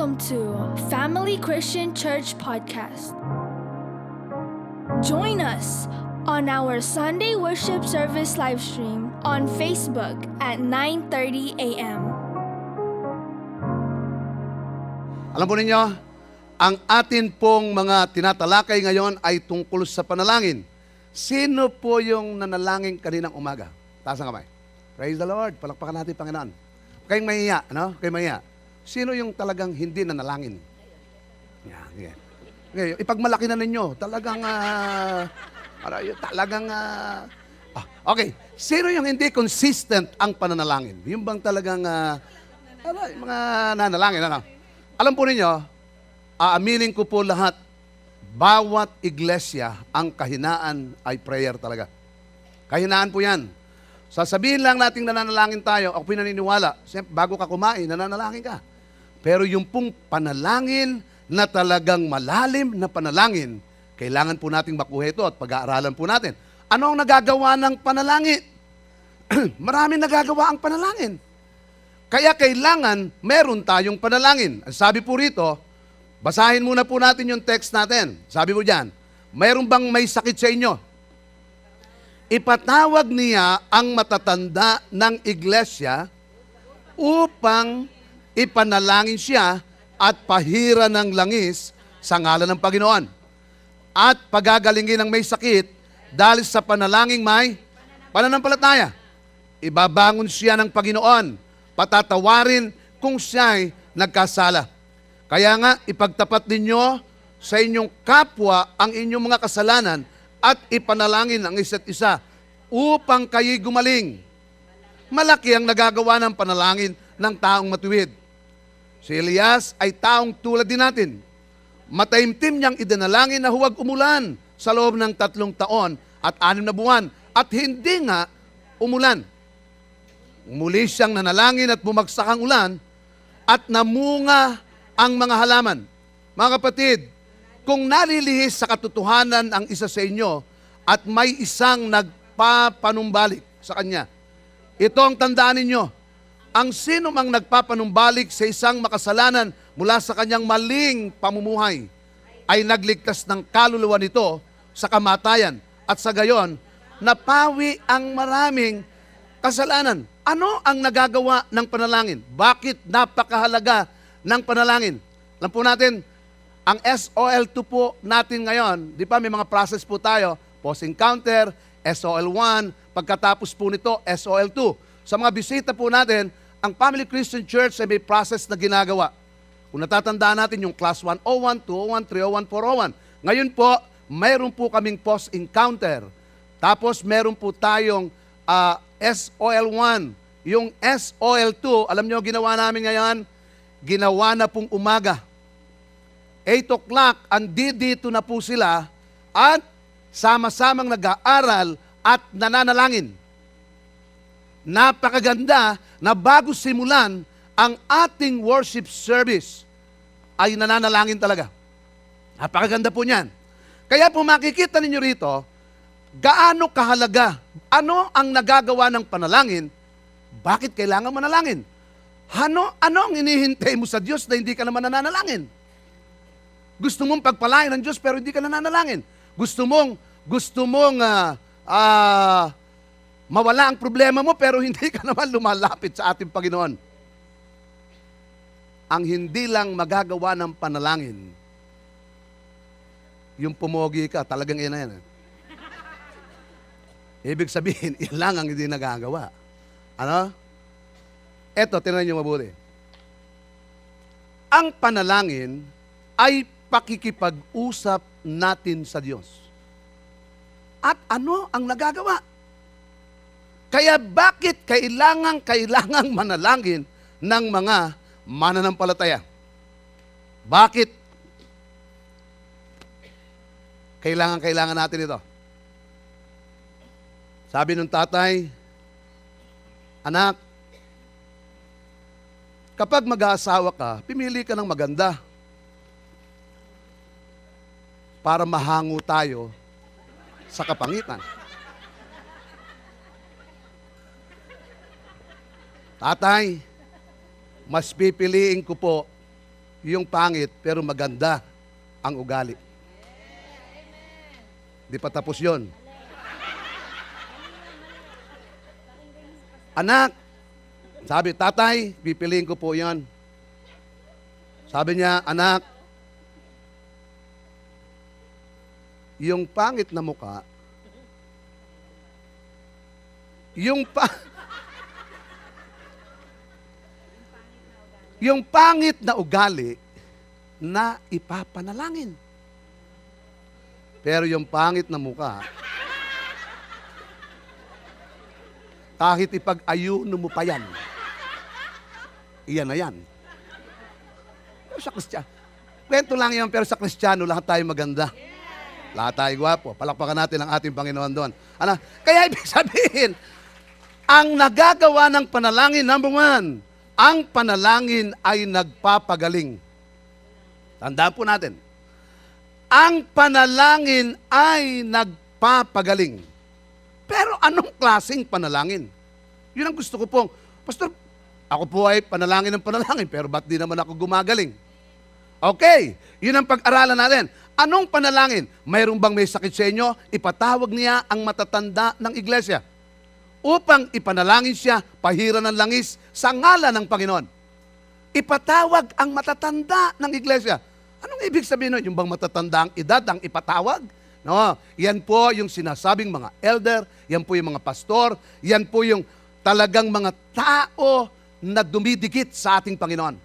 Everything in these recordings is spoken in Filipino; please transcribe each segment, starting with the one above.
Welcome to Family Christian Church Podcast. Join us on our Sunday worship service live stream on Facebook at 9:30 a.m. Alam po ninyo, ang atin pong mga tinatalakay ngayon ay tungkol sa panalangin. Sino po yung nanalangin kaninang umaga? Taas ang kamay. Praise the Lord. Palakpakan natin, Panginoon. Kayong mahiya, ano? Kayong mahiya. Sino yung talagang hindi nanalangin? Yan, yeah. Okay, ipagmalaki na ninyo. Talagang, aray, talagang, ah, ah, okay. Sino yung hindi consistent ang pananalangin? Yung bang talagang, ah, aray, mga nanalangin, ano? Alam po ninyo, aaminin ko po lahat, bawat iglesia, ang kahinaan ay prayer talaga. Kahinaan po yan. Sasabihin lang nating nananalangin tayo, ako pinaniniwala, bago ka kumain, nananalangin ka. Pero yung pong panalangin na talagang malalim na panalangin, kailangan po nating makuha ito at pag-aaralan po natin. Ano ang nagagawa ng panalangin? Maraming nagagawa ang panalangin. Kaya kailangan meron tayong panalangin. Ang sabi po rito, basahin muna po natin yung text natin. Sabi po dyan, mayroon bang may sakit sa inyo? Ipatawag niya ang matatanda ng iglesia upang ipanalangin siya at pahira ng langis sa ngalan ng Panginoon. At pagagalingin ng may sakit dahil sa panalangin may pananampalataya. Ibabangon siya ng Panginoon, patatawarin kung siya'y nagkasala. Kaya nga, ipagtapat ninyo sa inyong kapwa ang inyong mga kasalanan at ipanalangin ang isa't isa upang kayo'y gumaling. Malaki ang nagagawa ng panalangin ng taong matuwid. Si Elias ay taong tulad din natin. Mataimtim niyang idanalangin na huwag umulan sa loob ng tatlong taon at anim na buwan at hindi nga umulan. Muli siyang nanalangin at bumagsak ang ulan at namunga ang mga halaman. Mga kapatid, kung nalilihis sa katotohanan ang isa sa inyo at may isang nagpapanumbalik sa kanya, ito ang tandaan ninyo. Ang sino mang nagpapanumbalik sa isang makasalanan mula sa kanyang maling pamumuhay ay nagligtas ng kaluluwa nito sa kamatayan at sa gayon napawi ang maraming kasalanan. Ano ang nagagawa ng panalangin? Bakit napakahalaga ng panalangin? Alam po natin, ang SOL2 po natin ngayon, di ba may mga process po tayo, post-encounter, SOL1, pagkatapos po nito, SOL2. Sa mga bisita po natin, ang Family Christian Church ay may process na ginagawa. Kung natatandaan natin yung class 101, 201, 301, 401. Ngayon po, mayroon po kaming post-encounter. Tapos meron po tayong ah, SOL1. Yung SOL2, alam nyo ginawa namin ngayon? Ginawa na pong umaga. 8 o'clock, andi dito na po sila at sama-samang nag-aaral at nananalangin. Napakaganda na bago simulan ang ating worship service ay nananalangin talaga. Napakaganda po niyan. Kaya po makikita ninyo rito, gaano kahalaga, ano ang nagagawa ng panalangin, bakit kailangan manalangin? Ano, ano ang inihintay mo sa Diyos na hindi ka naman nananalangin? Gusto mong pagpalain ng Diyos pero hindi ka nananalangin. Gusto mong, gusto mong ah, ah, mawala ang problema mo pero hindi ka naman lumalapit sa ating Panginoon. Ang hindi lang magagawa ng panalangin, yung pumogi ka, talagang yan na eh. Ibig sabihin, yan lang ang hindi nagagawa. Ano? Eto, tinan niyo mabuti. Ang panalangin ay pakikipag-usap natin sa Diyos. At ano ang nagagawa? Kaya bakit kailangan kailangang manalangin ng mga mananampalataya? Bakit? Kailangan kailangan natin ito. Sabi ng tatay, anak, kapag mag-aasawa ka, pimili ka ng maganda para mahango tayo sa kapangitan. Tatay, mas pipiliin ko po yung pangit pero maganda ang ugali. Di pa tapos yon. Anak, sabi, tatay, pipiliin ko po yan. Sabi niya, anak, yung pangit na muka, yung pa... yung pangit na ugali na ipapanalangin. Pero yung pangit na muka, kahit ipag-ayuno mo pa yan, iyan na yan. Pero sa Kristiyano, kwento lang yan, pero sa Kristiyano, lahat tayo maganda. Lahat tayo gwapo. Palakpakan natin ang ating Panginoon doon. Ano? Kaya ibig sabihin, ang nagagawa ng panalangin, number one, ang panalangin ay nagpapagaling. Tandaan po natin, ang panalangin ay nagpapagaling. Pero anong klaseng panalangin? Yun ang gusto ko pong, Pastor, ako po ay panalangin ng panalangin, pero ba't di naman ako gumagaling? Okay, yun ang pag-aralan natin. Anong panalangin? Mayroon bang may sakit sa inyo? Ipatawag niya ang matatanda ng iglesia upang ipanalangin siya pahira ng langis sa ngalan ng Panginoon. Ipatawag ang matatanda ng iglesia. Anong ibig sabihin nun? Yung bang matatanda ang edad ang ipatawag? No, yan po yung sinasabing mga elder, yan po yung mga pastor, yan po yung talagang mga tao na dumidikit sa ating Panginoon.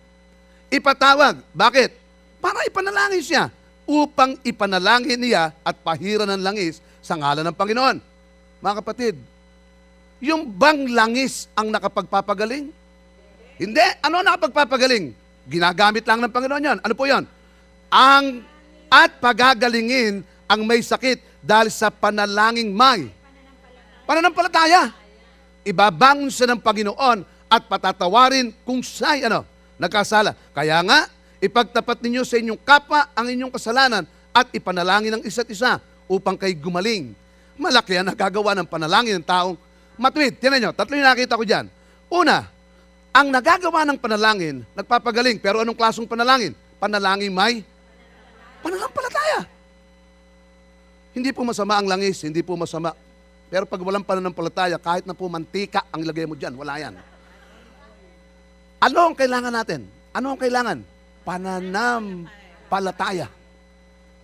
Ipatawag. Bakit? Para ipanalangin siya. Upang ipanalangin niya at pahira ng langis sa ngalan ng Panginoon. Mga kapatid, yung bang langis ang nakapagpapagaling? Hindi. Ano ang nakapagpapagaling? Ginagamit lang ng Panginoon yan. Ano po yon? Ang at pagagalingin ang may sakit dahil sa panalangin may. Pananampalataya. Ibabangon siya ng Panginoon at patatawarin kung siya'y ano, nagkasala. Kaya nga, ipagtapat ninyo sa inyong kapwa ang inyong kasalanan at ipanalangin ng isa't isa upang kay gumaling. Malaki ang nagagawa ng panalangin ng taong matuwid. Tinan nyo, tatlo yung nakita ko dyan. Una, ang nagagawa ng panalangin, nagpapagaling. Pero anong klasong panalangin? Panalangin may pananampalataya. Hindi po masama ang langis, hindi po masama. Pero pag walang pananampalataya, kahit na po mantika ang ilagay mo dyan, wala yan. Ano ang kailangan natin? Ano ang kailangan? Pananampalataya.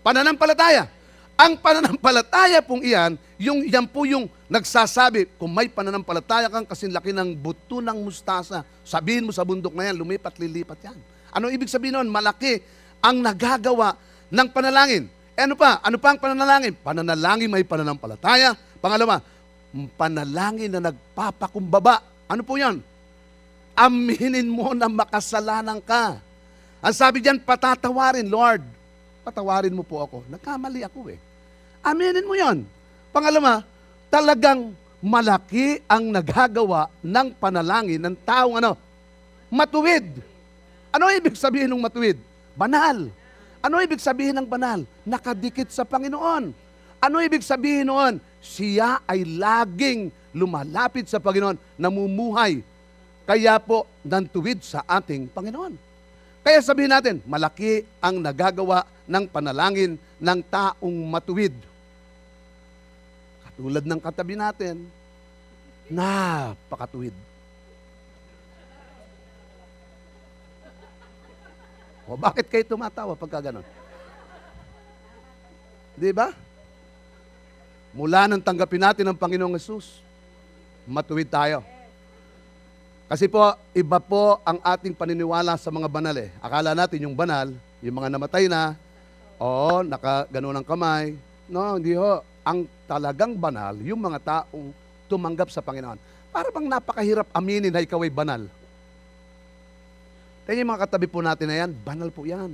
Pananampalataya. Ang pananampalataya pong iyan, yung, yan po yung nagsasabi, kung may pananampalataya kang kasinlaki ng buto ng mustasa, sabihin mo sa bundok na yan, lumipat, lilipat yan. Ano ibig sabihin nun? Malaki ang nagagawa ng panalangin. Eh ano pa? Ano pa ang pananalangin? Pananalangin may pananampalataya. Pangalawa, panalangin na nagpapakumbaba. Ano po yan? Aminin mo na makasalanan ka. Ang sabi diyan, patatawarin, Lord. Patawarin mo po ako. Nagkamali ako eh. Aminin mo yon. Pangalawa, talagang malaki ang nagagawa ng panalangin ng taong ano, matuwid. Ano ibig sabihin ng matuwid? Banal. Ano ibig sabihin ng banal? Nakadikit sa Panginoon. Ano ibig sabihin noon? Siya ay laging lumalapit sa Panginoon, namumuhay. Kaya po, nantuwid sa ating Panginoon. Kaya sabihin natin, malaki ang nagagawa ng panalangin ng taong matuwid. Katulad ng katabi natin, napakatuwid. O bakit kayo tumatawa pagka ganon? Di ba? Mula nang tanggapin natin ang Panginoong Yesus, matuwid tayo. Kasi po, iba po ang ating paniniwala sa mga banal eh. Akala natin yung banal, yung mga namatay na, o naka ganun ang kamay. No, hindi ho. Ang talagang banal, yung mga taong tumanggap sa Panginoon. Para bang napakahirap aminin na ikaw ay banal. Tingnan mga katabi po natin na yan, banal po yan.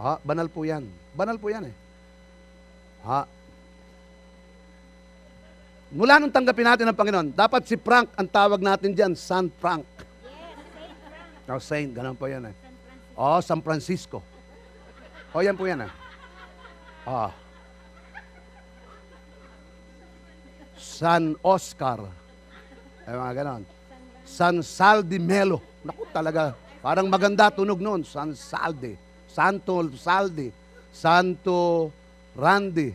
Ha, banal po yan. Banal po yan eh. Ha? Mula nung tanggapin natin ang Panginoon, dapat si Frank ang tawag natin dyan, San Frank. Yes, Saint Frank. Oh, Saint, ganun po yan eh. Oh, San Francisco. Oh, yan po yan eh. Ah. San Oscar. Eh, mga ganon. San Sal de Melo. Naku, talaga. Parang maganda tunog noon. San Salde. Santo Salde. Santo Randy.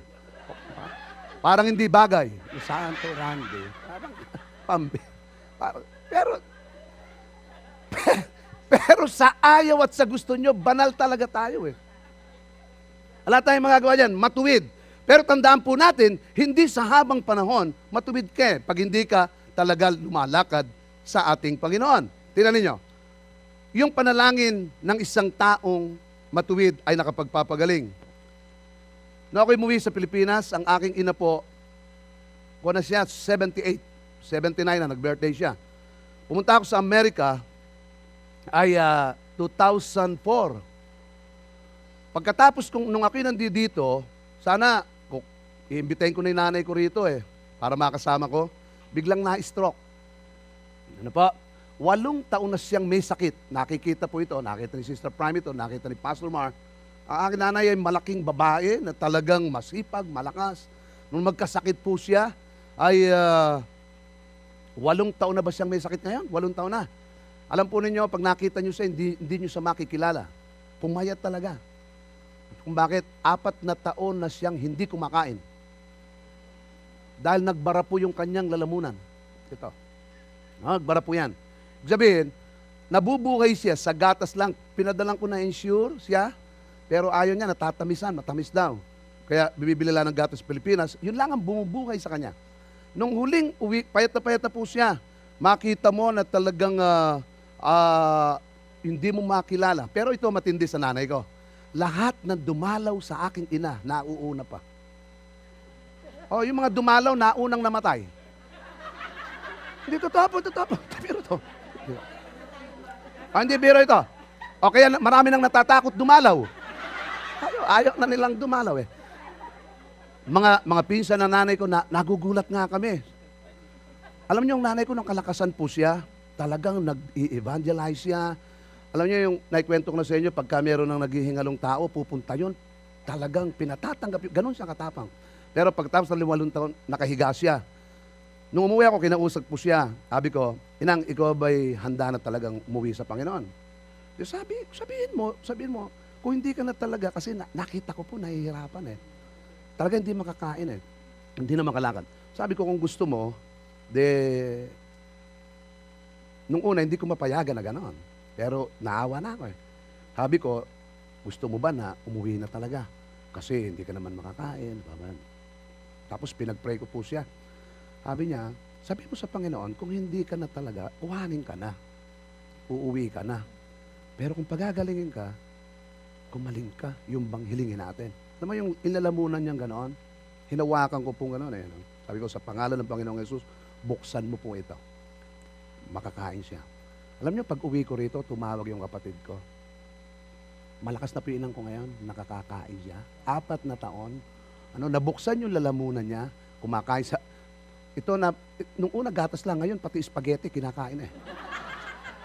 Parang hindi bagay. Santo Randy. Parang pambi. Parang, pero, pero sa ayaw at sa gusto nyo, banal talaga tayo eh. Wala tayong magagawa dyan, matuwid. Pero tandaan po natin, hindi sa habang panahon, matuwid ka eh, pag hindi ka talaga lumalakad sa ating Panginoon. Tingnan ninyo, yung panalangin ng isang taong matuwid ay nakapagpapagaling. Noong ako'y umuwi sa Pilipinas, ang aking ina po, kung na siya, 78, 79 na, nag-birthday siya. Pumunta ako sa Amerika, ay ah, 2004. Pagkatapos kung nung ako'y nandito, sana, kung, iimbitahin ko na yung nanay ko rito eh, para makasama ko, biglang na-stroke. Ano po? Walong taon na siyang may sakit. Nakikita po ito, nakita ni Sister Prime ito, nakita ni Pastor Mar. Ang aking nanay ay malaking babae na talagang masipag, malakas. Nung magkasakit po siya, ay ah, walong taon na ba siyang may sakit ngayon? Walong taon na. Alam po ninyo, pag nakita niyo siya, hindi, hindi niyo siya makikilala. Pumayat talaga. Kung bakit, apat na taon na siyang hindi kumakain. Dahil nagbara po yung kanyang lalamunan. Ito. Nagbara po yan. Sabihin, nabubuhay siya sa gatas lang. Pinadalan ko na insure siya, pero ayaw niya, natatamisan, matamis daw. Kaya bibili lang ng gatas Pilipinas, yun lang ang bumubuhay sa kanya. Nung huling uwi, payat na payat na po siya, makita mo na talagang ah, ah, hindi mo makilala. Pero ito matindi sa nanay ko. Lahat na dumalaw sa aking ina, nauuna pa. Oh, yung mga dumalaw, naunang namatay. Hindi totoo po, totoo po. Biro to. Ah, hindi biro ito. O kaya na- marami nang natatakot dumalaw. Ayaw, ayaw na nilang dumalaw eh. Mga, mga pinsan ng nanay ko, na, nagugulat nga kami. Alam niyo, yung nanay ko, nung kalakasan po siya, talagang nag-evangelize siya. Alam niyo, yung naikwento ko na sa inyo, pagka meron ng naghihingalong tao, pupunta yun, talagang pinatatanggap yun. Ganon siya katapang. Pero pagtapos ng liwalong taon, nakahiga siya. Nung umuwi ako, kinausap po siya. Sabi ko, Inang, ikaw ba'y handa na talagang umuwi sa Panginoon? Di sabi, sabihin mo, sabihin mo, kung hindi ka na talaga, kasi na- nakita ko po, nahihirapan eh. Talaga hindi makakain eh. Hindi na makalakad. Sabi ko, kung gusto mo, de, nung una, hindi ko mapayagan na gano'n. Pero naawa na ako eh. Sabi ko, gusto mo ba na umuwi na talaga? Kasi hindi ka naman makakain. Baban. Tapos pinag-pray ko po siya. Sabi niya, sabi mo sa Panginoon, kung hindi ka na talaga, kuhanin ka na. Uuwi ka na. Pero kung pagagalingin ka, kumaling ka, yung bang hilingin natin. Alam mo yung inalamunan niyang ganoon? Hinawakan ko po ganoon eh. Sabi ko, sa pangalan ng Panginoong Yesus, buksan mo po ito. Makakain siya. Alam niyo, pag uwi ko rito, tumawag yung kapatid ko. Malakas na pinang ko ngayon, nakakakain siya. Apat na taon, ano, nabuksan yung lalamunan niya, kumakain sa... Ito na, nung una gatas lang, ngayon pati spaghetti kinakain eh.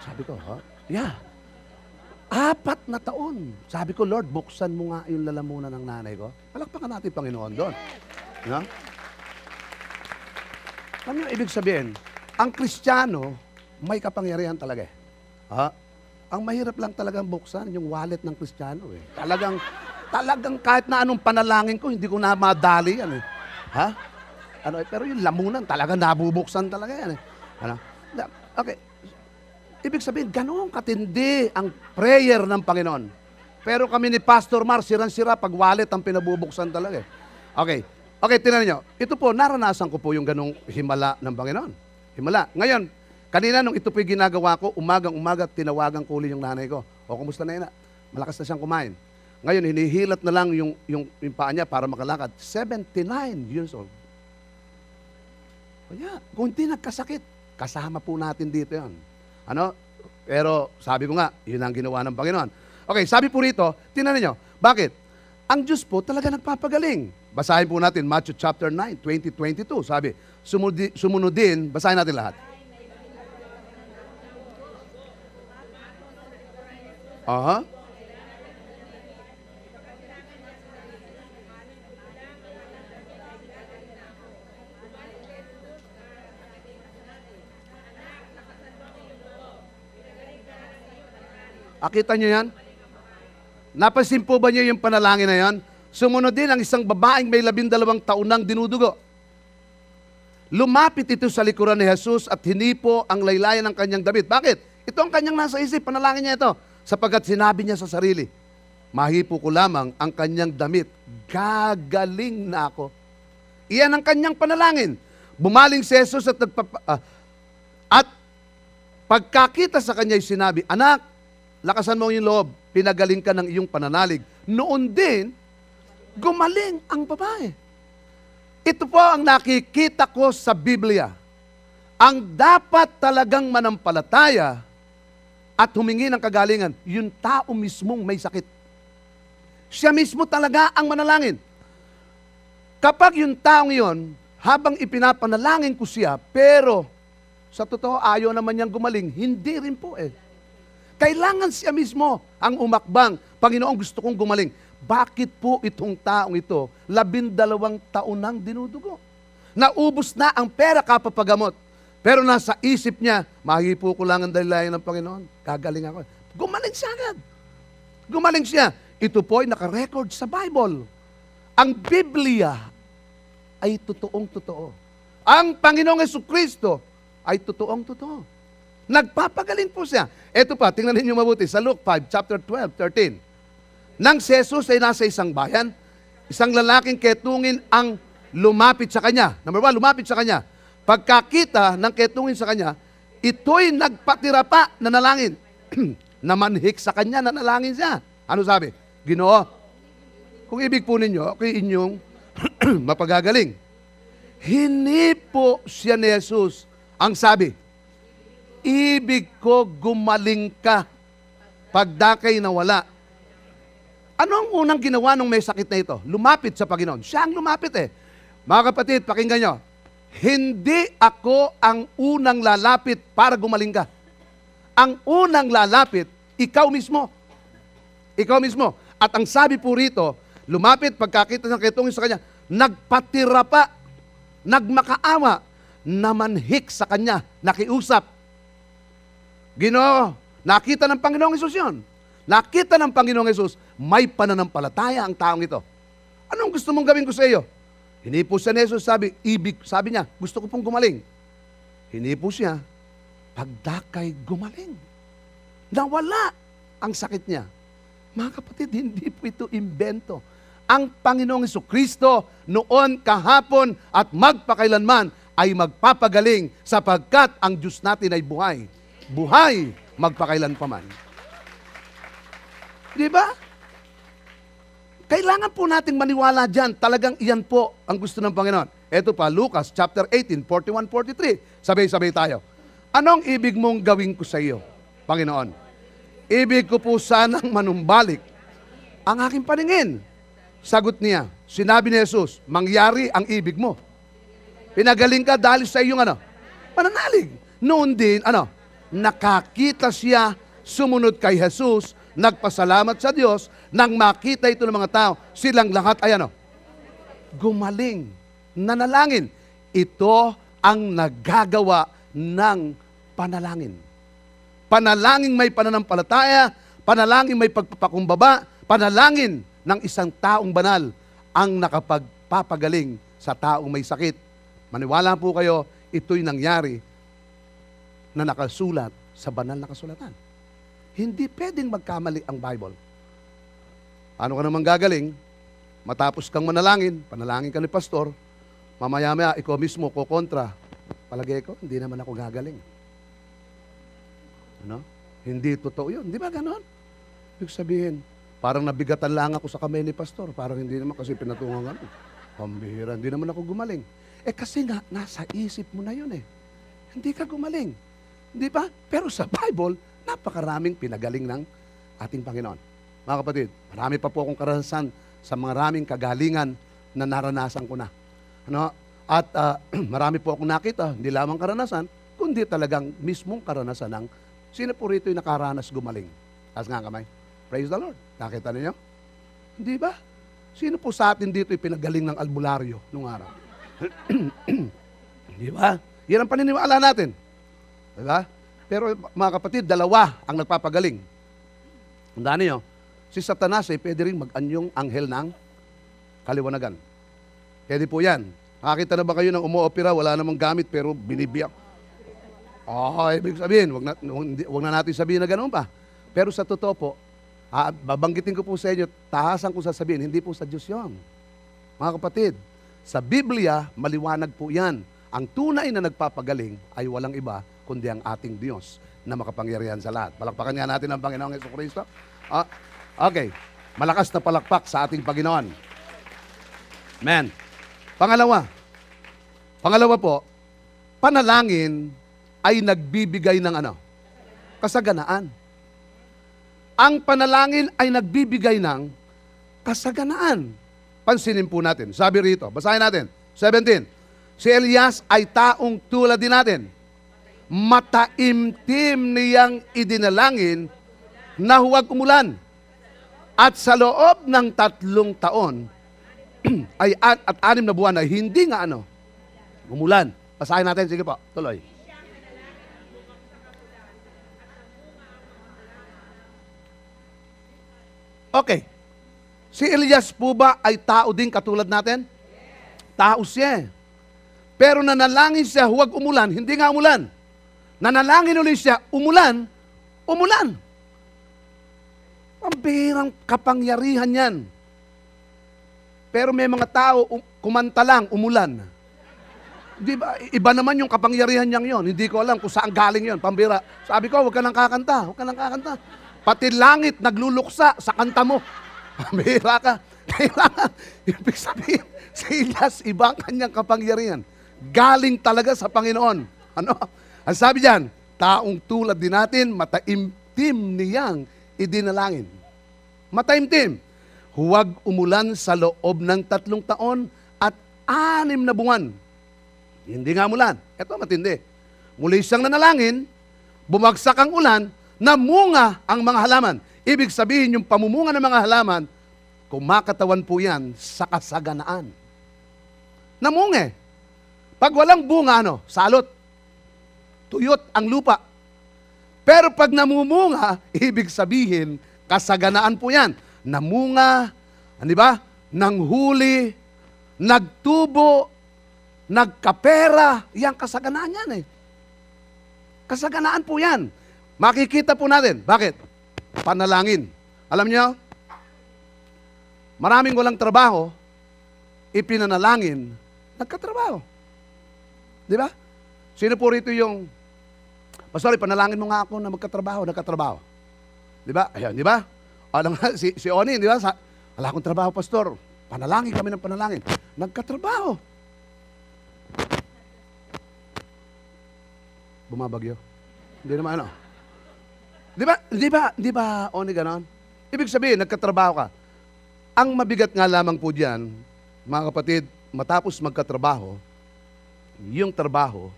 Sabi ko, ha? Yeah. Apat na taon. Sabi ko, Lord, buksan mo nga yung lalamunan ng nanay ko. Palakpakan natin, Panginoon, doon. No? Ano yung ibig sabihin? Ang Kristiyano, may kapangyarihan talaga eh. Ha? Ang mahirap lang talagang buksan yung wallet ng Kristiyano eh. Talagang, talagang kahit na anong panalangin ko, hindi ko na madali yan eh. Ha? Ano, eh, pero yung lamunan, talaga nabubuksan talaga yan eh. Ano? Okay. Ibig sabihin, ganoong katindi ang prayer ng Panginoon. Pero kami ni Pastor Mar, sirang-sira pag wallet ang pinabubuksan talaga eh. Okay. Okay, tinan niyo. Ito po, naranasan ko po yung ganong himala ng Panginoon. Himala. Ngayon, kanina nung ito po yung ginagawa ko, umagang-umaga, tinawagan ko uli yung nanay ko. O, kumusta na yun? Malakas na siyang kumain. Ngayon, hinihilat na lang yung, yung, yung paa niya para makalakad. 79 years old. Kaya, kung hindi nagkasakit, kasama po natin dito yan. Ano? Pero sabi ko nga, yun ang ginawa ng Panginoon. Okay, sabi po rito, tinan niyo, bakit? Ang Diyos po talaga nagpapagaling. Basahin po natin Matthew chapter 9, 20-22. Sabi, sumudi, sumunod din, basahin natin lahat. Aha. Akita nyo yan? Napansin po ba niyo yung panalangin na yan? Sumunod din ang isang babaeng may labindalawang taon nang dinudugo. Lumapit ito sa likuran ni Jesus at hinipo ang laylayan ng kanyang damit. Bakit? Ito ang kanyang nasa isip, panalangin niya ito. Sapagkat sinabi niya sa sarili, mahipo ko lamang ang kanyang damit, gagaling na ako. Iyan ang kanyang panalangin. Bumaling si Jesus at nagpapa, ah, at pagkakita sa kanya sinabi, Anak, lakasan mo yung loob, pinagaling ka ng iyong pananalig. Noon din, gumaling ang babae. Ito po ang nakikita ko sa Biblia. Ang dapat talagang manampalataya at humingi ng kagalingan, yung tao mismong may sakit. Siya mismo talaga ang manalangin. Kapag yung taong yon, habang ipinapanalangin ko siya, pero sa totoo ayaw naman niyang gumaling, hindi rin po eh. Kailangan siya mismo ang umakbang. Panginoon, gusto kong gumaling. Bakit po itong taong ito, labindalawang taon nang dinudugo? Naubos na ang pera kapapagamot. Pero nasa isip niya, mahipo ko lang ang dalilayan ng Panginoon. Gagaling ako. Gumaling siya agad. Gumaling siya. Ito po ay nakarecord sa Bible. Ang Biblia ay totoong totoo. Ang Panginoong Yesu Kristo ay totoong totoo. Nagpapagaling po siya. Ito pa, tingnan ninyo mabuti sa Luke 5, chapter 12, 13. Nang si Jesus ay nasa isang bayan, isang lalaking ketungin ang lumapit sa kanya. Number one, lumapit sa kanya. Pagkakita ng ketungin sa kanya, ito'y nagpatira pa na nalangin. Namanhik sa kanya na nalangin siya. Ano sabi? Ginoo, kung ibig po ninyo, kay inyong mapagagaling. Hinipo siya ni Jesus. Ang sabi, ibig ko gumaling ka pagdakay na wala. Ano ang unang ginawa nung may sakit na ito? Lumapit sa Panginoon. Siya ang lumapit eh. Mga kapatid, pakinggan nyo. Hindi ako ang unang lalapit para gumaling ka. Ang unang lalapit, ikaw mismo. Ikaw mismo. At ang sabi po rito, lumapit pagkakita ng ketungin sa kanya, nagpatira pa, nagmakaawa, namanhik sa kanya, nakiusap. Ginoo, nakita ng Panginoong Isus yun. Nakita ng Panginoong Yesus, may pananampalataya ang taong ito. Anong gusto mong gawin ko sa iyo? Hinipo siya ni Jesus, sabi, ibig, sabi niya, gusto ko pong gumaling. Hinipo siya, pagdakay gumaling. Nawala ang sakit niya. Mga kapatid, hindi po ito imbento. Ang Panginoong Yesu Kristo noon, kahapon at magpakailanman ay magpapagaling sapagkat ang Diyos natin ay buhay. Buhay magpakailan pa man. Di ba? Kailangan po nating maniwala dyan. Talagang iyan po ang gusto ng Panginoon. Ito pa, Lucas chapter 18, 41, 43. Sabay-sabay tayo. Anong ibig mong gawin ko sa iyo, Panginoon? Ibig ko po sanang manumbalik ang aking paningin. Sagot niya, sinabi ni Jesus, mangyari ang ibig mo. Pinagaling ka dahil sa iyong ano? Pananalig. Noon din, ano? Nakakita siya, sumunod kay Jesus, nagpasalamat sa Diyos, nang makita ito ng mga tao, silang lahat ay ano? Gumaling, nanalangin. Ito ang nagagawa ng panalangin. Panalangin may pananampalataya, panalangin may pagpapakumbaba, panalangin ng isang taong banal ang nakapagpapagaling sa taong may sakit. Maniwala po kayo, ito'y nangyari na nakasulat sa banal na kasulatan. Hindi pwedeng magkamali ang Bible. Ano ka naman gagaling? Matapos kang manalangin, panalangin ka ni pastor, mamaya-maya ikaw mismo kukontra. Palagay ko, hindi naman ako gagaling. Ano? Hindi totoo yun. Di ba ganon? Ibig sabihin, parang nabigatan lang ako sa kamay ni pastor. Parang hindi naman kasi pinatungan ako. Pambihira, hindi naman ako gumaling. Eh kasi nga, nasa isip mo na yun eh. Hindi ka gumaling. Di ba? Pero sa Bible, napakaraming pinagaling ng ating Panginoon. Mga kapatid, marami pa po akong karanasan sa mga raming kagalingan na naranasan ko na. Ano? At ah, marami po akong nakita, hindi lamang karanasan, kundi talagang mismong karanasan ng sino po rito yung nakaranas gumaling. Taas nga kamay. Praise the Lord. Nakita niyo? Hindi ba? Sino po sa atin dito yung pinagaling ng albularyo nung araw? Di ba? Yan ang paniniwala natin. Di ba? Pero mga kapatid, dalawa ang nagpapagaling. Tandaan niyo, si Satanas ay pwede rin mag-anyong anghel ng kaliwanagan. Pwede po yan. Nakakita na ba kayo ng umuopera, wala namang gamit pero binibiyak? Oh, ibig sabihin, wag na, wag na natin sabihin na ganoon pa. Pero sa totoo po, ah, babanggitin ko po sa inyo, tahasan ko sasabihin, hindi po sa Diyos yon. Mga kapatid, sa Biblia, maliwanag po yan. Ang tunay na nagpapagaling ay walang iba kundi ang ating Diyos na makapangyarihan sa lahat. Palakpakan nga natin ang Panginoong Yeso Kristo. Ah, okay, malakas na palakpak sa ating Panginoon. Man. Pangalawa, pangalawa po, panalangin ay nagbibigay ng ano? Kasaganaan. Ang panalangin ay nagbibigay ng kasaganaan. Pansinin po natin. Sabi rito, basahin natin. 17. Si Elias ay taong tulad din natin. Mataimtim niyang idinalangin na huwag umulan. At sa loob ng tatlong taon, ay an- at anim na buwan ay hindi nga ano, umulan. Basahin natin, sige po, tuloy. Okay. Si Elias po ba ay tao din katulad natin? Tao siya. eh. Pero nanalangin siya, huwag umulan, hindi nga umulan. Nanalangin ulit siya, umulan, umulan. Pambihirang kapangyarihan yan. Pero may mga tao, um- kumanta lang, umulan. Di ba, iba naman yung kapangyarihan niyang yon. Hindi ko alam kung saan galing yon. Pambira. Sabi ko, huwag ka nang kakanta. Huwag ka nang kakanta. Pati langit nagluluksa sa kanta mo. Pambira ka. Kailangan, ibig sabihin, si Elias, iba ang kanyang kapangyarihan. Galing talaga sa Panginoon. Ano? Ang sabi diyan, taong tulad din natin, mataimtim niyang idinalangin. Mataimtim. Huwag umulan sa loob ng tatlong taon at anim na buwan. Hindi nga umulan. Ito matindi. Muli siyang nanalangin, bumagsak ang ulan, namunga ang mga halaman. Ibig sabihin, yung pamumunga ng mga halaman, kumakatawan po yan sa kasaganaan. Namunga eh. Pag walang bunga, ano? Salot. Tuyot ang lupa. Pero pag namumunga, ibig sabihin, kasaganaan po yan. Namunga, ano ba? Nanghuli, nagtubo, nagkapera, yan kasaganaan yan eh. Kasaganaan po yan. Makikita po natin. Bakit? Panalangin. Alam niyo, maraming walang trabaho, ipinanalangin, nagkatrabaho. Di ba? Sino po rito yung, Pastor, panalangin mo nga ako na magkatrabaho, nagkatrabaho. Di ba? Ayan, di ba? Alam nga, si, si Oni, di ba? Sa, wala akong trabaho, Pastor. Panalangin kami ng panalangin. Nagkatrabaho. Bumabagyo. Hindi naman ano. Di ba, di ba, di ba, Oni, ganon? Ibig sabihin, nagkatrabaho ka. Ang mabigat nga lamang po diyan, mga kapatid, matapos magkatrabaho, yung trabaho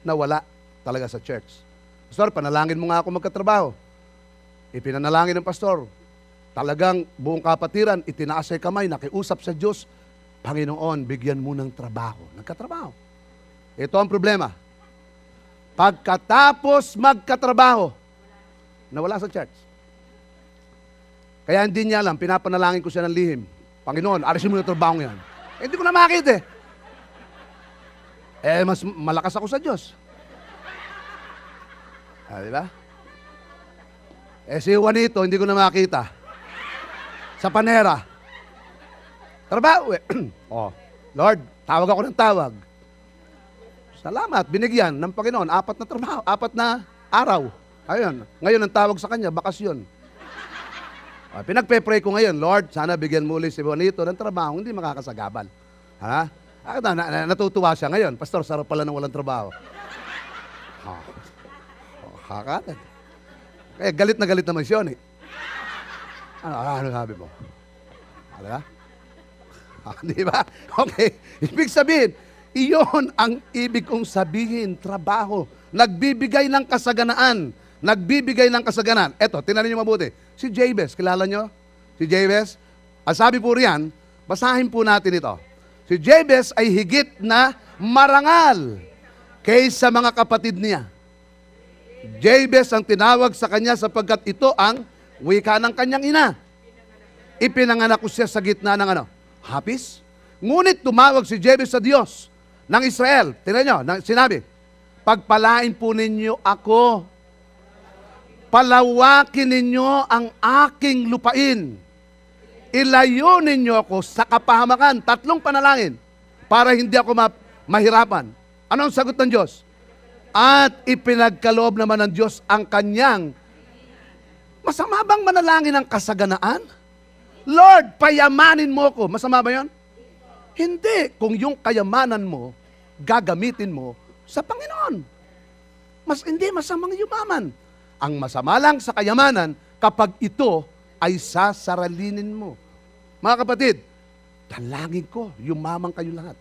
na wala talaga sa church. Pastor, panalangin mo nga ako magkatrabaho. Ipinanalangin ng pastor. Talagang buong kapatiran, itinaas ay kamay, nakiusap sa Diyos, Panginoon, bigyan mo ng trabaho. Nagkatrabaho. Ito ang problema. Pagkatapos magkatrabaho, nawala sa church. Kaya hindi niya alam, pinapanalangin ko siya ng lihim. Panginoon, alisin mo yung trabaho yan. Eh, hindi ko na makita eh. Eh, mas malakas ako sa Diyos. Ah, di ba? Eh, si Juanito, hindi ko na makita. Sa panera. Trabaho eh. oh, Lord, tawag ako ng tawag. Salamat, binigyan ng Panginoon. Apat na trabaho, apat na araw. Ayun, ngayon ang tawag sa kanya, bakasyon. Ah, pinagpe-pray ko ngayon, Lord, sana bigyan mo ulit si Juanito ng trabaho, hindi makakasagabal. Ha? Ah, na, na, natutuwa siya ngayon. Pastor, sarap pala ng walang trabaho. Hakatan. Kaya galit na galit naman siya, eh. Ano, ano sabi mo? Ano ba? Ah, di ba? Okay. Ibig sabihin, iyon ang ibig kong sabihin, trabaho. Nagbibigay ng kasaganaan. Nagbibigay ng kasaganaan. Eto, tinanin niyo mabuti. Si Jabez, kilala niyo? Si Jabez? Ang sabi po riyan, basahin po natin ito. Si Jabez ay higit na marangal kaysa mga kapatid niya. Jabez ang tinawag sa kanya sapagkat ito ang Wika ng kanyang ina. Ipinanganak ko siya sa gitna ng ano? Hapis. Ngunit tumawag si Jebus sa Diyos ng Israel. Tingnan nyo, sinabi, Pagpalain po ninyo ako. Palawakin ninyo ang aking lupain. Ilayo ninyo ako sa kapahamakan. Tatlong panalangin para hindi ako ma- mahirapan. Ano ang sagot ng Diyos? At ipinagkaloob naman ng Diyos ang kanyang Masama bang manalangin ng kasaganaan? Lord, payamanin mo ko. Masama ba yon? Hindi. Kung yung kayamanan mo, gagamitin mo sa Panginoon. Mas hindi masamang yumaman. Ang masama lang sa kayamanan kapag ito ay sasaralinin mo. Mga kapatid, dalangin ko, yumaman kayo lahat.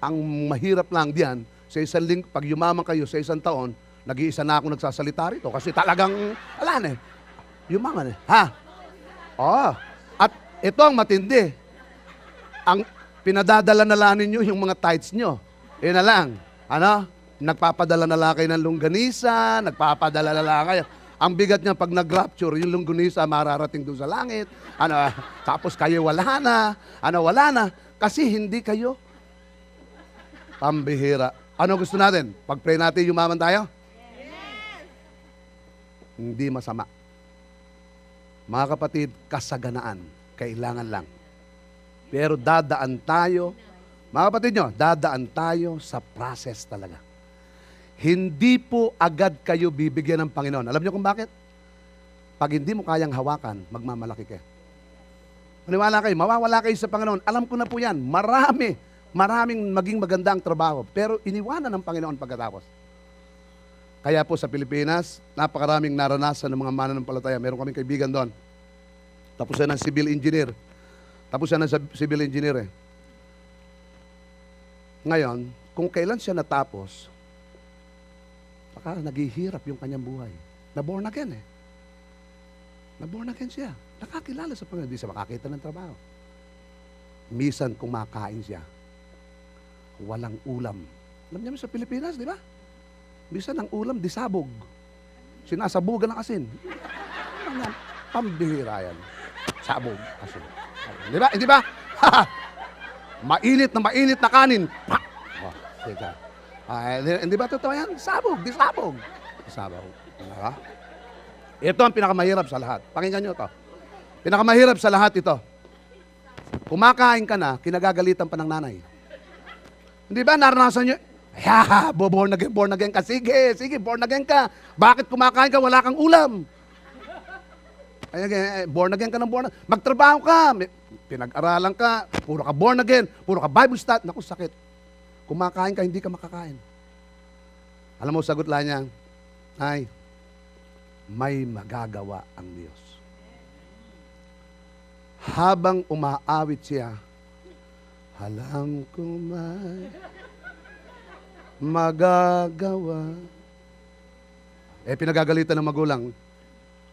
Ang mahirap lang diyan, sa isang ling, pag yumaman kayo sa isang taon, nag-iisa na ako nagsasalita rito kasi talagang, ala na eh, yumaman eh. Ha? Oo. At ito ang matindi. Ang pinadadala na lang ninyo yung mga tithes nyo. Yun na lang. Ano? Nagpapadala na lang kayo ng longganisa, nagpapadala na lang kayo. Ang bigat niya pag nag-rapture, yung longganisa mararating doon sa langit. Ano, tapos kayo wala na. Ano, wala na. Kasi hindi kayo pambihira. Ano gusto natin? Pag-pray natin, yumaman tayo? Hindi masama. Mga kapatid, kasaganaan. Kailangan lang. Pero dadaan tayo, mga kapatid nyo, dadaan tayo sa process talaga. Hindi po agad kayo bibigyan ng Panginoon. Alam niyo kung bakit? Pag hindi mo kayang hawakan, magmamalaki kayo. Maniwala kayo, mawawala kayo sa Panginoon. Alam ko na po yan. Marami, maraming maging maganda ang trabaho. Pero iniwanan ng Panginoon pagkatapos. Kaya po sa Pilipinas, napakaraming naranasan ng mga mananampalataya. Meron kaming kaibigan doon. Tapos siya ng civil engineer. Tapos siya ng civil engineer eh. Ngayon, kung kailan siya natapos, baka naghihirap yung kanyang buhay. Na-born again eh. Na-born again siya. Nakakilala sa Panginoon. Hindi siya makakita ng trabaho. Misan kumakain siya. Walang ulam. Alam niyo sa Pilipinas, di ba? Bisan ang ulam, disabog. Sinasabugan ng asin. Mga pambihira yan. Sabog, asin. Di ba? Hindi ba? mainit na mainit na kanin. Pa! Oh, teka. Ah, hindi, hindi ba totoo yan? Sabog, disabog. Disabog. Diba? Ito ang pinakamahirap sa lahat. Pakinggan nyo ito. Pinakamahirap sa lahat ito. Kumakain ka na, kinagagalitan pa ng nanay. Hindi ba naranasan nyo? Yeah, born again, born again ka. Sige, sige, born again ka. Bakit kumakain ka, wala kang ulam? Ay, born again ka ng born Magtrabaho ka. Pinag-aralan ka. Puro ka born again. Puro ka Bible stud. Naku, sakit. Kumakain ka, hindi ka makakain. Alam mo, sagot lang niya, ay, may magagawa ang Diyos. Habang umaawit siya, halang ko may magagawa. Eh, pinagagalitan ng magulang.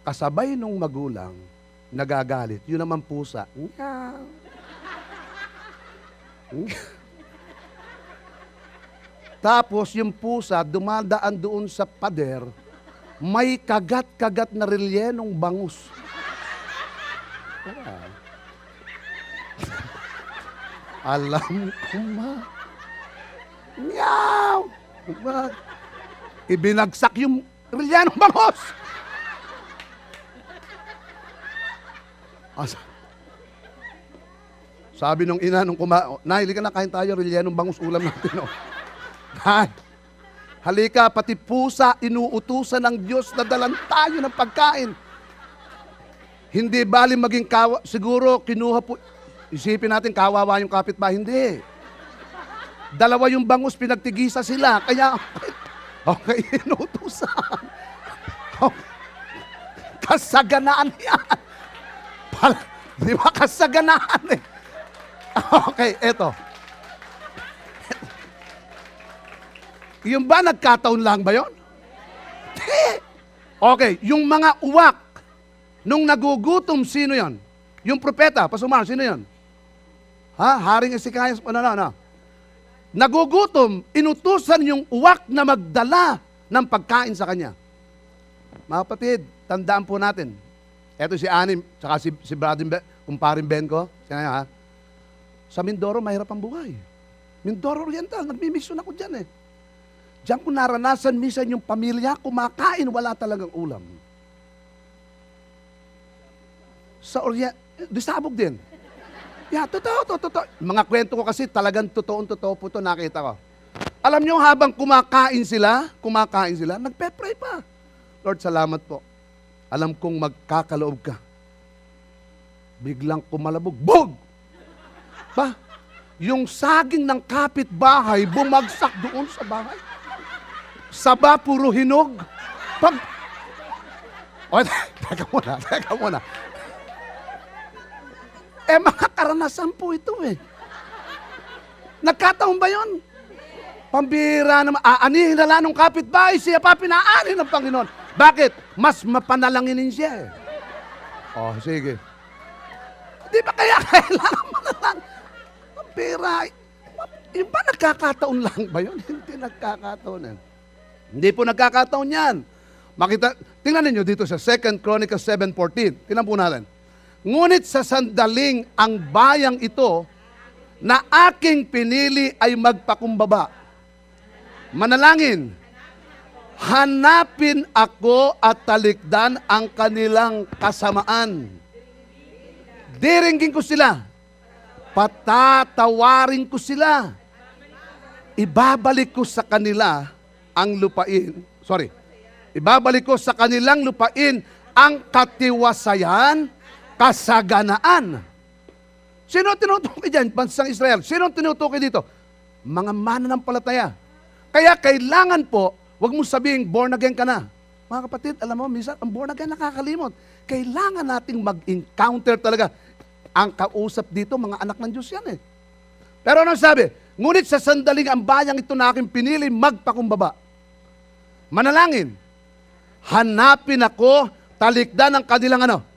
Kasabay nung magulang, nagagalit. Yun naman pusa. Meow. Tapos yung pusa, dumadaan doon sa pader, may kagat-kagat na relyenong bangus. Ah. Alam ko ma. Meow! Ba- Ibinagsak yung relyenong bangus. Asa? Sabi nung ina nung kuma, Nay, halika na kain tayo, relyenong bangus ulam natin. Oh. Nay, halika, pati pusa, inuutusan ng Diyos na dalan tayo ng pagkain. Hindi bali maging kawa, siguro kinuha po, isipin natin kawawa yung kapitbahay, hindi. Dalawa yung bangus, pinagtigisa sila, kaya, okay, inuutusan. Okay. Kasaganaan yan. Pal- Di ba kasaganaan eh? Okay, eto. Yung ba nagkataon lang ba yon? Okay, yung mga uwak, nung nagugutom, sino yon? Yung propeta, pasumar, sino yon? Ha? Haring Ezekias, ano, ano, ano? Nagugutom, inutusan yung uwak na magdala ng pagkain sa kanya. Mga kapatid, tandaan po natin, Eto si Anim, saka si, si Ben, kumparin Ben ko. Siya nga, ha? Sa Mindoro, mahirap ang buhay. Mindoro Oriental, nagmimisyon ako dyan eh. Diyan ko naranasan minsan yung pamilya, kumakain, wala talagang ulam. Sa Orient, disabog din. Yeah, totoo, totoo, totoo. Mga kwento ko kasi talagang totoong totoo po ito nakita ko. Alam nyo, habang kumakain sila, kumakain sila, nagpe-pray pa. Lord, salamat po. Alam kong magkakaloob ka. Biglang kumalabog. Bog! Ba? Yung saging ng kapitbahay bumagsak doon sa bahay. Saba puro hinog. Pag... O, teka muna, teka muna. Eh, mga karanasan po ito eh. Nagkataon ba yun? Pambira naman, aanihin na lang ng kapitbahay, siya pa pinaani ng Panginoon. Bakit? Mas mapanalanginin siya eh. Oh, sige. Di ba kaya kailangan mo na lang? Pambira. Yung ba nagkakataon lang ba yun? Hindi nagkakataon yan. Hindi po nagkakataon yan. Makita, tingnan ninyo dito sa 2 Chronicles 7.14. Tingnan po natin. Ngunit sa sandaling ang bayang ito na aking pinili ay magpakumbaba. Manalangin. Hanapin ako at talikdan ang kanilang kasamaan. Diringgin ko sila. Patatawarin ko sila. Ibabalik ko sa kanila ang lupain. Sorry. Ibabalik ko sa kanilang lupain ang katiwasayan, kasaganaan. Sino tinutukoy dyan? Bansang Israel. Sino tinutukoy dito? Mga mananampalataya. Kaya kailangan po, wag mo sabihing born again ka na. Mga kapatid, alam mo, minsan ang born again nakakalimot. Kailangan nating mag-encounter talaga. Ang kausap dito, mga anak ng Diyos yan eh. Pero ano sabi? Ngunit sa sandaling ang bayang ito na aking pinili, magpakumbaba. Manalangin. Hanapin ako, talikdan ang kanilang ano.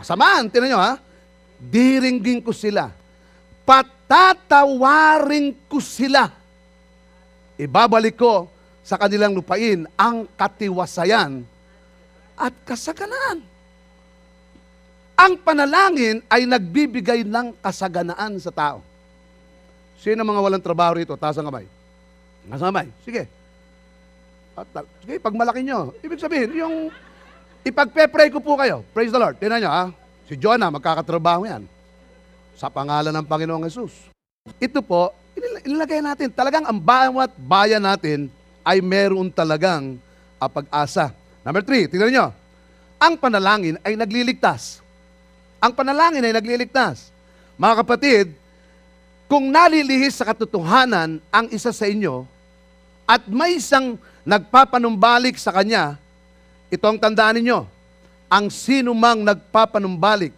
Kasamaan, tinan nyo ha. Diringgin ko sila. Patatawarin ko sila. Ibabalik ko sa kanilang lupain ang katiwasayan at kasaganaan. Ang panalangin ay nagbibigay ng kasaganaan sa tao. Sino mga walang trabaho rito? Taas ang kamay. Taas ang kamay. Sige. At, tal- sige, pag malaki nyo. Ibig sabihin, yung ipagpe-pray ko po kayo. Praise the Lord. Tingnan nyo ha. Si Jonah, magkakatrabaho yan. Sa pangalan ng Panginoong Yesus. Ito po, inil- inilagay natin. Talagang ang bawat bayan natin ay meron talagang pag-asa. Number three, tingnan nyo. Ang panalangin ay nagliligtas. Ang panalangin ay nagliligtas. Mga kapatid, kung nalilihis sa katotohanan ang isa sa inyo at may isang nagpapanumbalik sa kanya, ito ang tandaan ninyo, ang sino mang nagpapanumbalik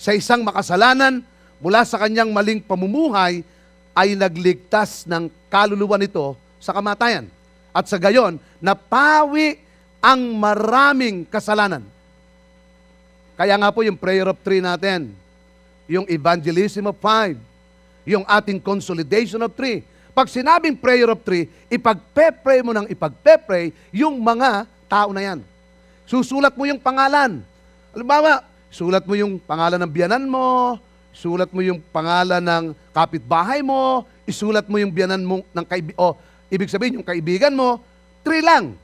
sa isang makasalanan mula sa kanyang maling pamumuhay ay nagligtas ng kaluluwa nito sa kamatayan. At sa gayon, napawi ang maraming kasalanan. Kaya nga po yung prayer of three natin, yung evangelism of five, yung ating consolidation of three. Pag sinabing prayer of three, ipagpe-pray mo ng ipagpe-pray yung mga tao na yan. Susulat mo yung pangalan. Halimbawa, sulat mo yung pangalan ng biyanan mo, sulat mo yung pangalan ng kapitbahay mo, isulat mo yung biyanan mo ng kaibigan, o ibig sabihin yung kaibigan mo, three lang.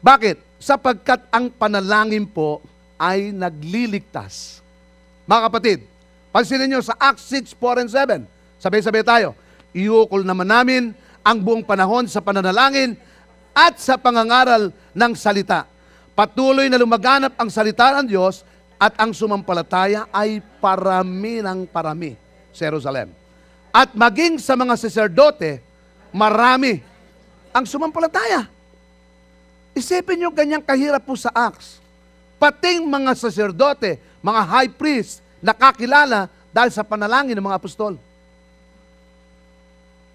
Bakit? Sapagkat ang panalangin po ay nagliligtas. Mga kapatid, pansinin nyo sa Acts 6, 4 and 7. Sabay-sabay tayo. Iukol naman namin ang buong panahon sa pananalangin at sa pangangaral ng salita. Patuloy na lumaganap ang salita ng Diyos at ang sumampalataya ay parami ng parami sa Jerusalem. At maging sa mga saserdote, marami ang sumampalataya. Isipin nyo ganyang kahirap po sa Acts. Pating mga saserdote, mga high priest, nakakilala dahil sa panalangin ng mga apostol.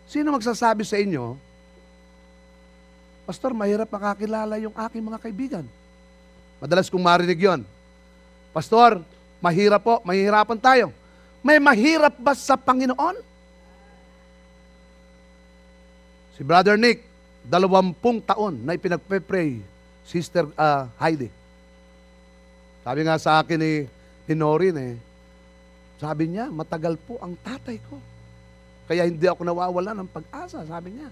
Sino magsasabi sa inyo, Pastor, mahirap makakilala yung aking mga kaibigan. Madalas kong marinig yon. Pastor, mahirap po, mahihirapan tayo. May mahirap ba sa Panginoon? Si Brother Nick, dalawampung taon na ipinagpe-pray, Sister ah, Heidi. Sabi nga sa akin ni, ni Norin eh, sabi niya, matagal po ang tatay ko. Kaya hindi ako nawawala ng pag-asa, sabi niya.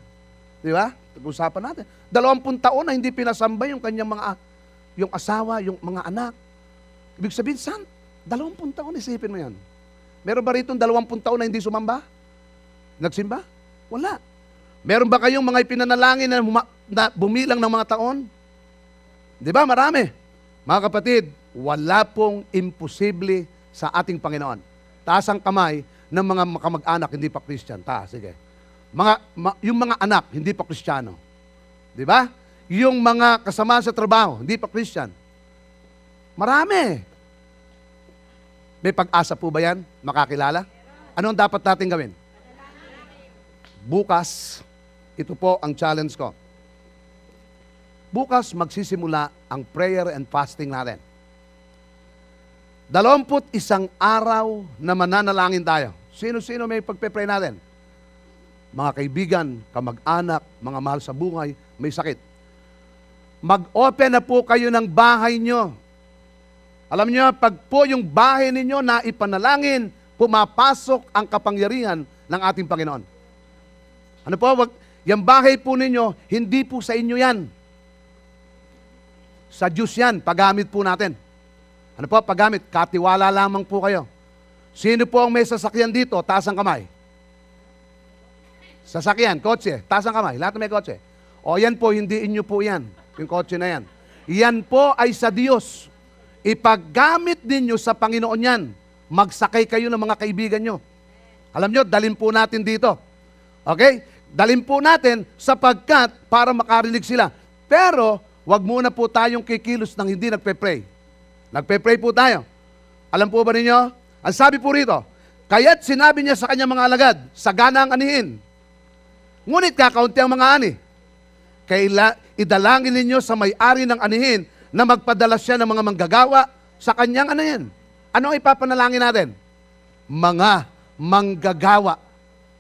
Di ba? Pag-usapan natin. Dalawampung taon na hindi pinasamba yung kanyang mga, yung asawa, yung mga anak. Ibig sabihin, san? Dalawampung taon, isipin mo yan. Meron ba rito dalawampung taon na hindi sumamba? Nagsimba? Wala. Meron ba kayong mga ipinanalangin na, na bumilang ng mga taon? Di ba? Marami. Mga kapatid, wala pong imposible sa ating Panginoon. Taas ang kamay ng mga kamag-anak hindi pa Christian. Taas, sige. Mga, ma- yung mga anak hindi pa Kristiyano. Di ba? Yung mga kasama sa trabaho hindi pa Christian. Marami. May pag-asa po ba yan? Makakilala? Ano ang dapat natin gawin? Bukas, ito po ang challenge ko. Bukas magsisimula ang prayer and fasting natin. Dalawamput isang araw na mananalangin tayo. Sino-sino may pagpe-pray natin? Mga kaibigan, kamag-anak, mga mahal sa buhay, may sakit. Mag-open na po kayo ng bahay nyo. Alam niyo, pag po yung bahay ninyo na ipanalangin, pumapasok ang kapangyarihan ng ating Panginoon. Ano po, wag, yung bahay po ninyo, hindi po sa inyo yan. Sa Diyos yan, paggamit po natin. Ano po, paggamit, katiwala lamang po kayo. Sino po ang may sasakyan dito? Taas ang kamay. Sasakyan, kotse, taas ang kamay. Lahat may kotse. O yan po, hindi inyo po yan. Yung kotse na yan. Yan po ay sa Diyos. Ipaggamit ninyo sa Panginoon yan. Magsakay kayo ng mga kaibigan nyo. Alam nyo, dalin po natin dito. Okay? Dalin po natin sapagkat para makarinig sila. Pero, wag muna po tayong kikilos ng hindi nagpe-pray. Nagpe-pray po tayo. Alam po ba ninyo? Ang sabi po rito, kaya't sinabi niya sa kanyang mga alagad, sagana ang anihin. Ngunit kakaunti ang mga ani. Kaila, idalangin ninyo sa may-ari ng anihin na magpadala siya ng mga manggagawa sa kanyang anihin. Ano ang ipapanalangin natin? Mga manggagawa.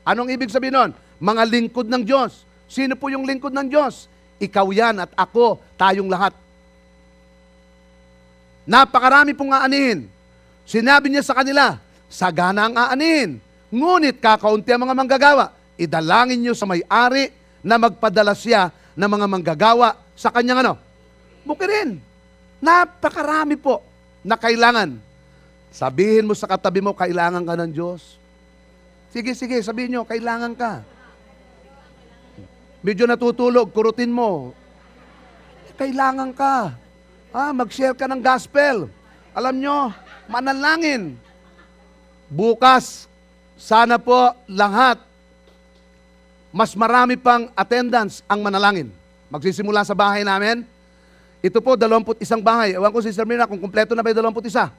Anong ibig sabihin nun? Mga lingkod ng Diyos. Sino po yung lingkod ng Diyos? Ikaw yan at ako, tayong lahat. Napakarami pong aanihin. Sinabi niya sa kanila, sagana ang aanihin. Ngunit kakaunti ang mga manggagawa. Idalangin niyo sa may-ari na magpadala siya ng mga manggagawa sa kanyang ano? Bukirin. Napakarami po na kailangan. Sabihin mo sa katabi mo, kailangan ka ng Diyos. Sige, sige, sabihin nyo, kailangan ka. Medyo natutulog, kurutin mo. Kailangan ka. Ah, mag-share ka ng gospel. Alam nyo, manalangin. Bukas, sana po lahat, mas marami pang attendance ang manalangin. Magsisimula sa bahay namin. Ito po, 21 bahay. Ewan ko si Sir Mirna kung kumpleto na ba yung 21.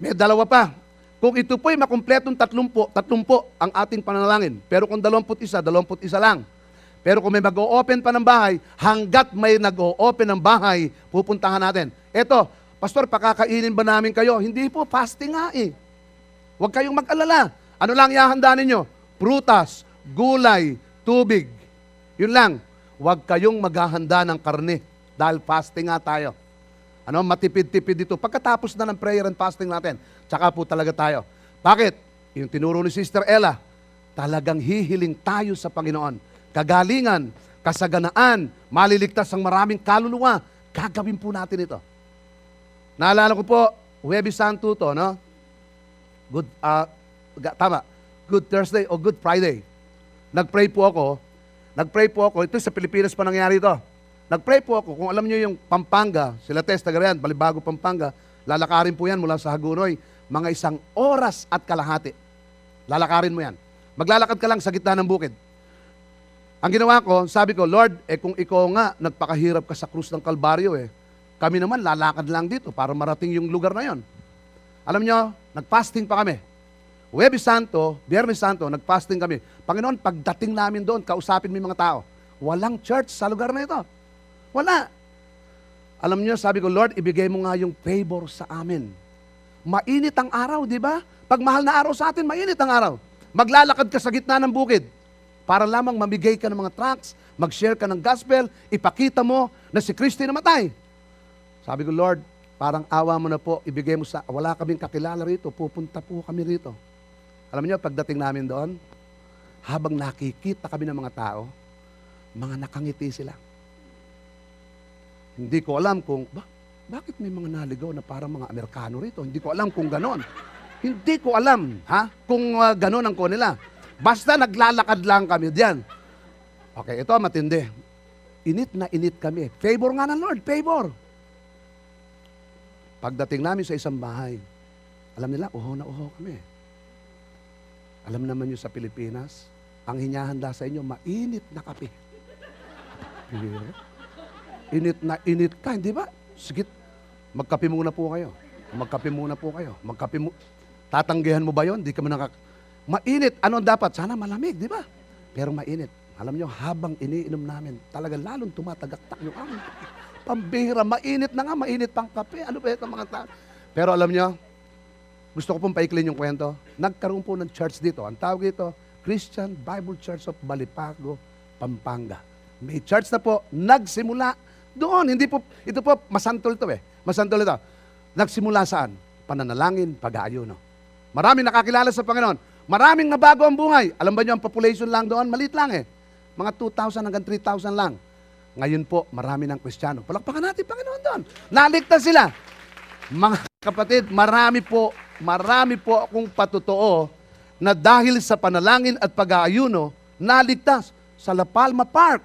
May dalawa pa. Kung ito po'y makumpletong tatlumpo, tatlumpo ang ating panalangin. Pero kung 21, 21 lang. Pero kung may mag-o-open pa ng bahay, hanggat may nag-o-open ng bahay, pupuntahan natin. Eto, Pastor, pakakainin ba namin kayo? Hindi po, fasting nga eh. Huwag kayong mag-alala. Ano lang ihahanda ninyo? Prutas, gulay, tubig. Yun lang. Huwag kayong maghahanda ng karne dahil fasting nga tayo. Ano, matipid-tipid dito. Pagkatapos na ng prayer and fasting natin, tsaka po talaga tayo. Bakit? Yung tinuro ni Sister Ella, talagang hihiling tayo sa Panginoon. Kagalingan, kasaganaan, maliligtas ang maraming kaluluwa. Gagawin po natin ito. Naalala ko po, Huwebes Santo to, no? Good, ga- tama, Good Thursday o Good Friday. Nag-pray po ako, nag-pray po ako, ito sa Pilipinas pa nangyari ito. Nag-pray po ako, kung alam niyo yung Pampanga, sila Tess, taga riyan, Balibago, Pampanga, lalakarin po yan mula sa Hagunoy, mga isang oras at kalahati. Lalakarin mo yan. Maglalakad ka lang sa gitna ng bukid. Ang ginawa ko, sabi ko, Lord, eh kung ikaw nga nagpakahirap ka sa krus ng Kalbaryo eh, kami naman lalakad lang dito para marating yung lugar na yon. Alam nyo, nag-fasting pa kami. Huwebes Santo, Biyernes Santo, nag-fasting kami. Panginoon, pagdating namin doon, kausapin mo mga tao. Walang church sa lugar na ito. Wala. Alam nyo, sabi ko, Lord, ibigay mo nga yung favor sa amin. Mainit ang araw, di ba? Pag mahal na araw sa atin, mainit ang araw. Maglalakad ka sa gitna ng bukid para lamang mamigay ka ng mga tracts, mag-share ka ng gospel, ipakita mo na si Kristo ay namatay. Sabi ko, Lord, parang awa mo na po, ibigay mo sa, wala kaming kakilala rito, pupunta po kami rito. Alam niyo, pagdating namin doon, habang nakikita kami ng mga tao, mga nakangiti sila. Hindi ko alam kung, ba, bakit may mga naligaw na parang mga Amerikano rito? Hindi ko alam kung ganon. Hindi ko alam, ha? Kung uh, ganon ang ko nila. Basta naglalakad lang kami diyan. Okay, ito matindi. Init na init kami. Favor nga ng Lord, favor. Pagdating namin sa isang bahay, alam nila, uho na uho kami. Alam naman nyo sa Pilipinas, ang hinahanda sa inyo, mainit na kape. Pero, init na init ka, hindi ba? Sige, magkape muna po kayo. Magkape muna po kayo. Magkape mo. Tatanggihan mo ba yon? Di ka mo nakak... Mainit. Ano dapat? Sana malamig, di ba? Pero mainit. Alam nyo, habang iniinom namin, talaga lalong tumatagaktak yung aming pambihira. Mainit na nga, mainit pang kape. Ano ba ito mga tao? Pero alam nyo, gusto ko pong paiklin yung kwento. Nagkaroon po ng church dito. Ang tawag ito, Christian Bible Church of Balipago, Pampanga. May church na po, nagsimula doon. Hindi po, ito po, masantol to eh. Masantol ito. Nagsimula saan? Pananalangin, pag-aayuno. Maraming nakakilala sa Panginoon. Maraming nabago ang buhay. Alam ba nyo, ang population lang doon, maliit lang eh. Mga 2,000 hanggang 3,000 lang. Ngayon po, marami ng Kristiyano. Palakpakan natin, Panginoon doon. Naligtas sila. Mga kapatid, marami po, marami po akong patotoo na dahil sa panalangin at pag-aayuno, naligtas sa La Palma Park.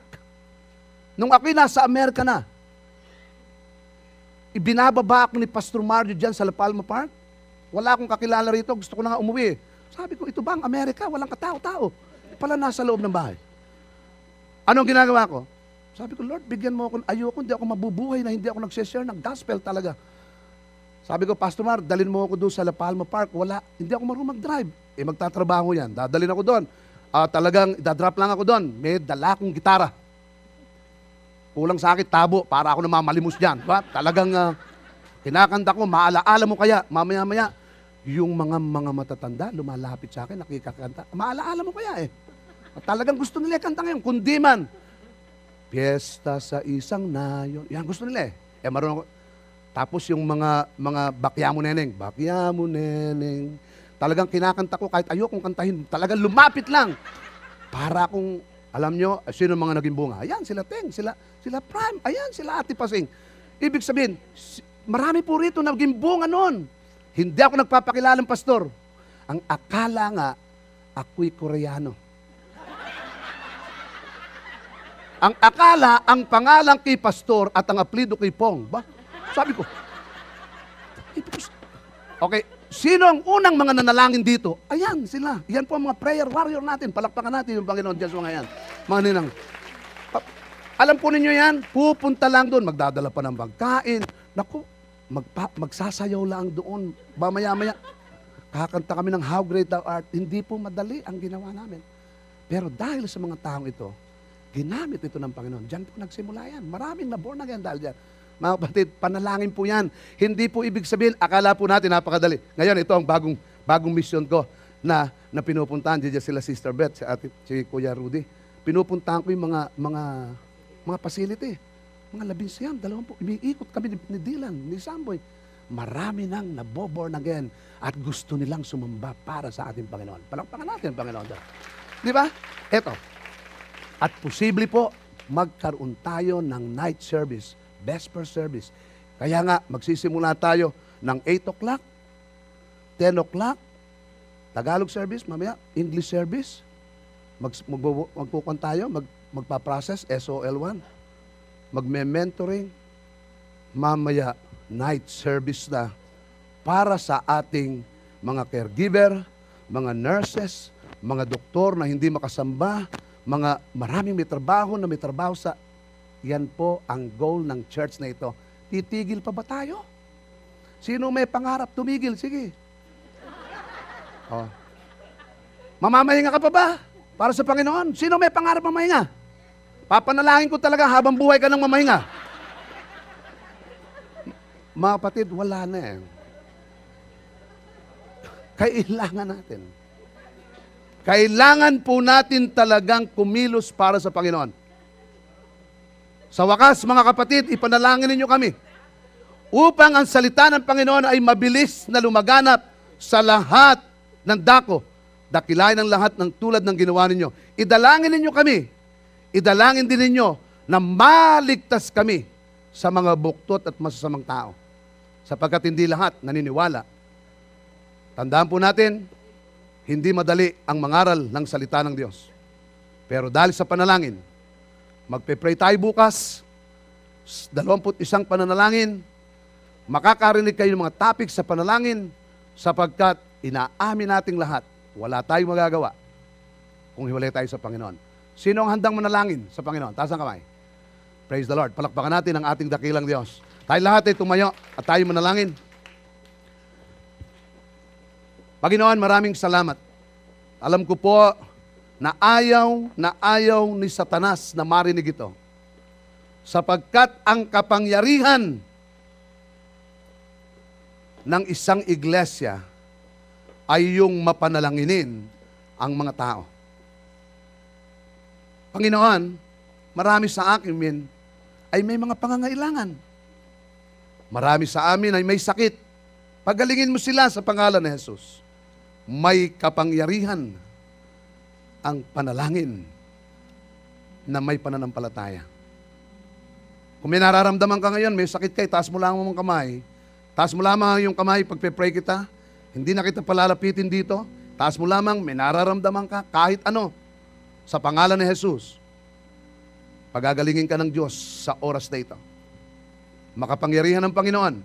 Nung ako'y nasa Amerika na, ibinababa ako ni Pastor Mario dyan sa La Palma Park. Wala akong kakilala rito, gusto ko na nga umuwi. Sabi ko, ito ba ang Amerika? Walang katao-tao. Pala nasa loob ng bahay. Anong ginagawa ko? Sabi ko, Lord, bigyan mo ako. Ayoko, hindi ako mabubuhay na hindi ako nagsishare ng gospel talaga. Sabi ko, Pastor Mar, dalin mo ako doon sa La Palma Park. Wala, hindi ako marunong mag-drive. Eh, magtatrabaho yan. Dadalin ako doon. Ah, talagang, dadrop lang ako doon. May dala akong gitara. Kulang sa akin, tabo, para ako namamalimos dyan. Ba? Talagang, ah, kinakanta ko, maalaala mo kaya, mamaya-maya, yung mga mga matatanda, lumalapit sa akin, nakikakanta. Maalaala mo kaya eh. Talagang gusto nila kanta ngayon, kundi man, Fiesta sa isang nayon. Yan, gusto nila eh. Eh, marunong. Tapos yung mga, mga bakyamo neneng, bakyamo neneng. Talagang kinakanta ko kahit ayokong kantahin. Talagang lumapit lang. Para akong, alam nyo, sino mga naging bunga? Ayan, sila Teng, sila, sila Prime, ayan, sila Ate Pasing. Ibig sabihin, marami po rito naging bunga noon. Hindi ako nagpapakilalang pastor. Ang akala nga, ako'y Koreano. Ang akala, ang pangalan kay pastor at ang aplido kay Pong. Ba? Sabi ko, Okay, sino ang unang mga nanalangin dito? Ayan, sila. Yan po ang mga prayer warrior natin. Palakpakan natin yung Panginoon Diyos mga yan. Mga ninang. Alam po ninyo yan, pupunta lang doon, magdadala pa ng pagkain. Naku, magpa, magsasayaw lang doon. Mamaya-maya, kakanta kami ng How Great Thou Art. Hindi po madali ang ginawa namin. Pero dahil sa mga taong ito, ginamit ito ng Panginoon. Diyan po nagsimula yan. Maraming na born again dahil dyan. Mga kapatid, panalangin po yan. Hindi po ibig sabihin, akala po natin napakadali. Ngayon, ito ang bagong, bagong mission ko na, na pinupuntahan. Diyan sila Sister Beth, si, ate, si Kuya Rudy. Pinupuntahan ko yung mga, mga, mga facility. Mga labing siyam, dalawang po. Umiikot kami ni, ni Dylan, ni Samboy. Marami nang naboborn again at gusto nilang sumamba para sa ating Panginoon. Palakpakan natin ang Panginoon. doon. Di ba? Ito, at posible po, magkaroon tayo ng night service, vesper service. Kaya nga, magsisimula tayo ng 8 o'clock, 10 o'clock, Tagalog service, mamaya, English service. Mag, magpupuan tayo, mag, magpa-process, SOL1. Magme-mentoring. Mamaya, night service na para sa ating mga caregiver, mga nurses, mga doktor na hindi makasamba, mga maraming may trabaho na may trabaho sa yan po ang goal ng church na ito. Titigil pa ba tayo? Sino may pangarap tumigil? Sige. Oh. Mamamahinga ka pa ba? Para sa Panginoon? Sino may pangarap mamahinga? Papanalangin ko talaga habang buhay ka ng mamahinga. Mga kapatid, wala na eh. Kailangan natin. Kailangan po natin talagang kumilos para sa Panginoon. Sa wakas, mga kapatid, ipanalangin ninyo kami upang ang salita ng Panginoon ay mabilis na lumaganap sa lahat ng dako. Dakilain ang lahat ng tulad ng ginawa ninyo. Idalangin ninyo kami. Idalangin din ninyo na maligtas kami sa mga buktot at masasamang tao. Sapagkat hindi lahat naniniwala. Tandaan po natin, hindi madali ang mangaral ng salita ng Diyos. Pero dahil sa panalangin, magpe-pray tayo bukas, 21 pananalangin, makakarinig kayo ng mga topic sa panalangin sapagkat inaamin nating lahat, wala tayong magagawa kung hiwalay tayo sa Panginoon. Sino ang handang manalangin sa Panginoon? Taas ang kamay. Praise the Lord. Palakpakan natin ang ating dakilang Diyos. Tayo lahat ay tumayo at tayo manalangin. Panginoon, maraming salamat. Alam ko po na ayaw na ayaw ni Satanas na marinig ito. Sapagkat ang kapangyarihan ng isang iglesia ay yung mapanalanginin ang mga tao. Panginoon, marami sa akin min ay may mga pangangailangan. Marami sa amin ay may sakit. Pagalingin mo sila sa pangalan ni Jesus. May kapangyarihan ang panalangin na may pananampalataya. Kung may nararamdaman ka ngayon, may sakit ka, taas mo lang ang kamay. Taas mo lamang yung kamay pagpe-pray kita. Hindi na kita palalapitin dito. Taas mo lamang, may nararamdaman ka, kahit ano. Sa pangalan ni Jesus, pagagalingin ka ng Diyos sa oras na ito. Makapangyarihan ng Panginoon,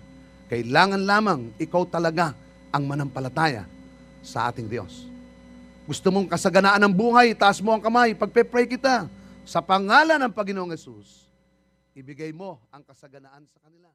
kailangan lamang ikaw talaga ang manampalataya sa ating Diyos. Gusto mong kasaganaan ng buhay, taas mo ang kamay, pagpe-pray kita. Sa pangalan ng Panginoong Yesus, ibigay mo ang kasaganaan sa kanila.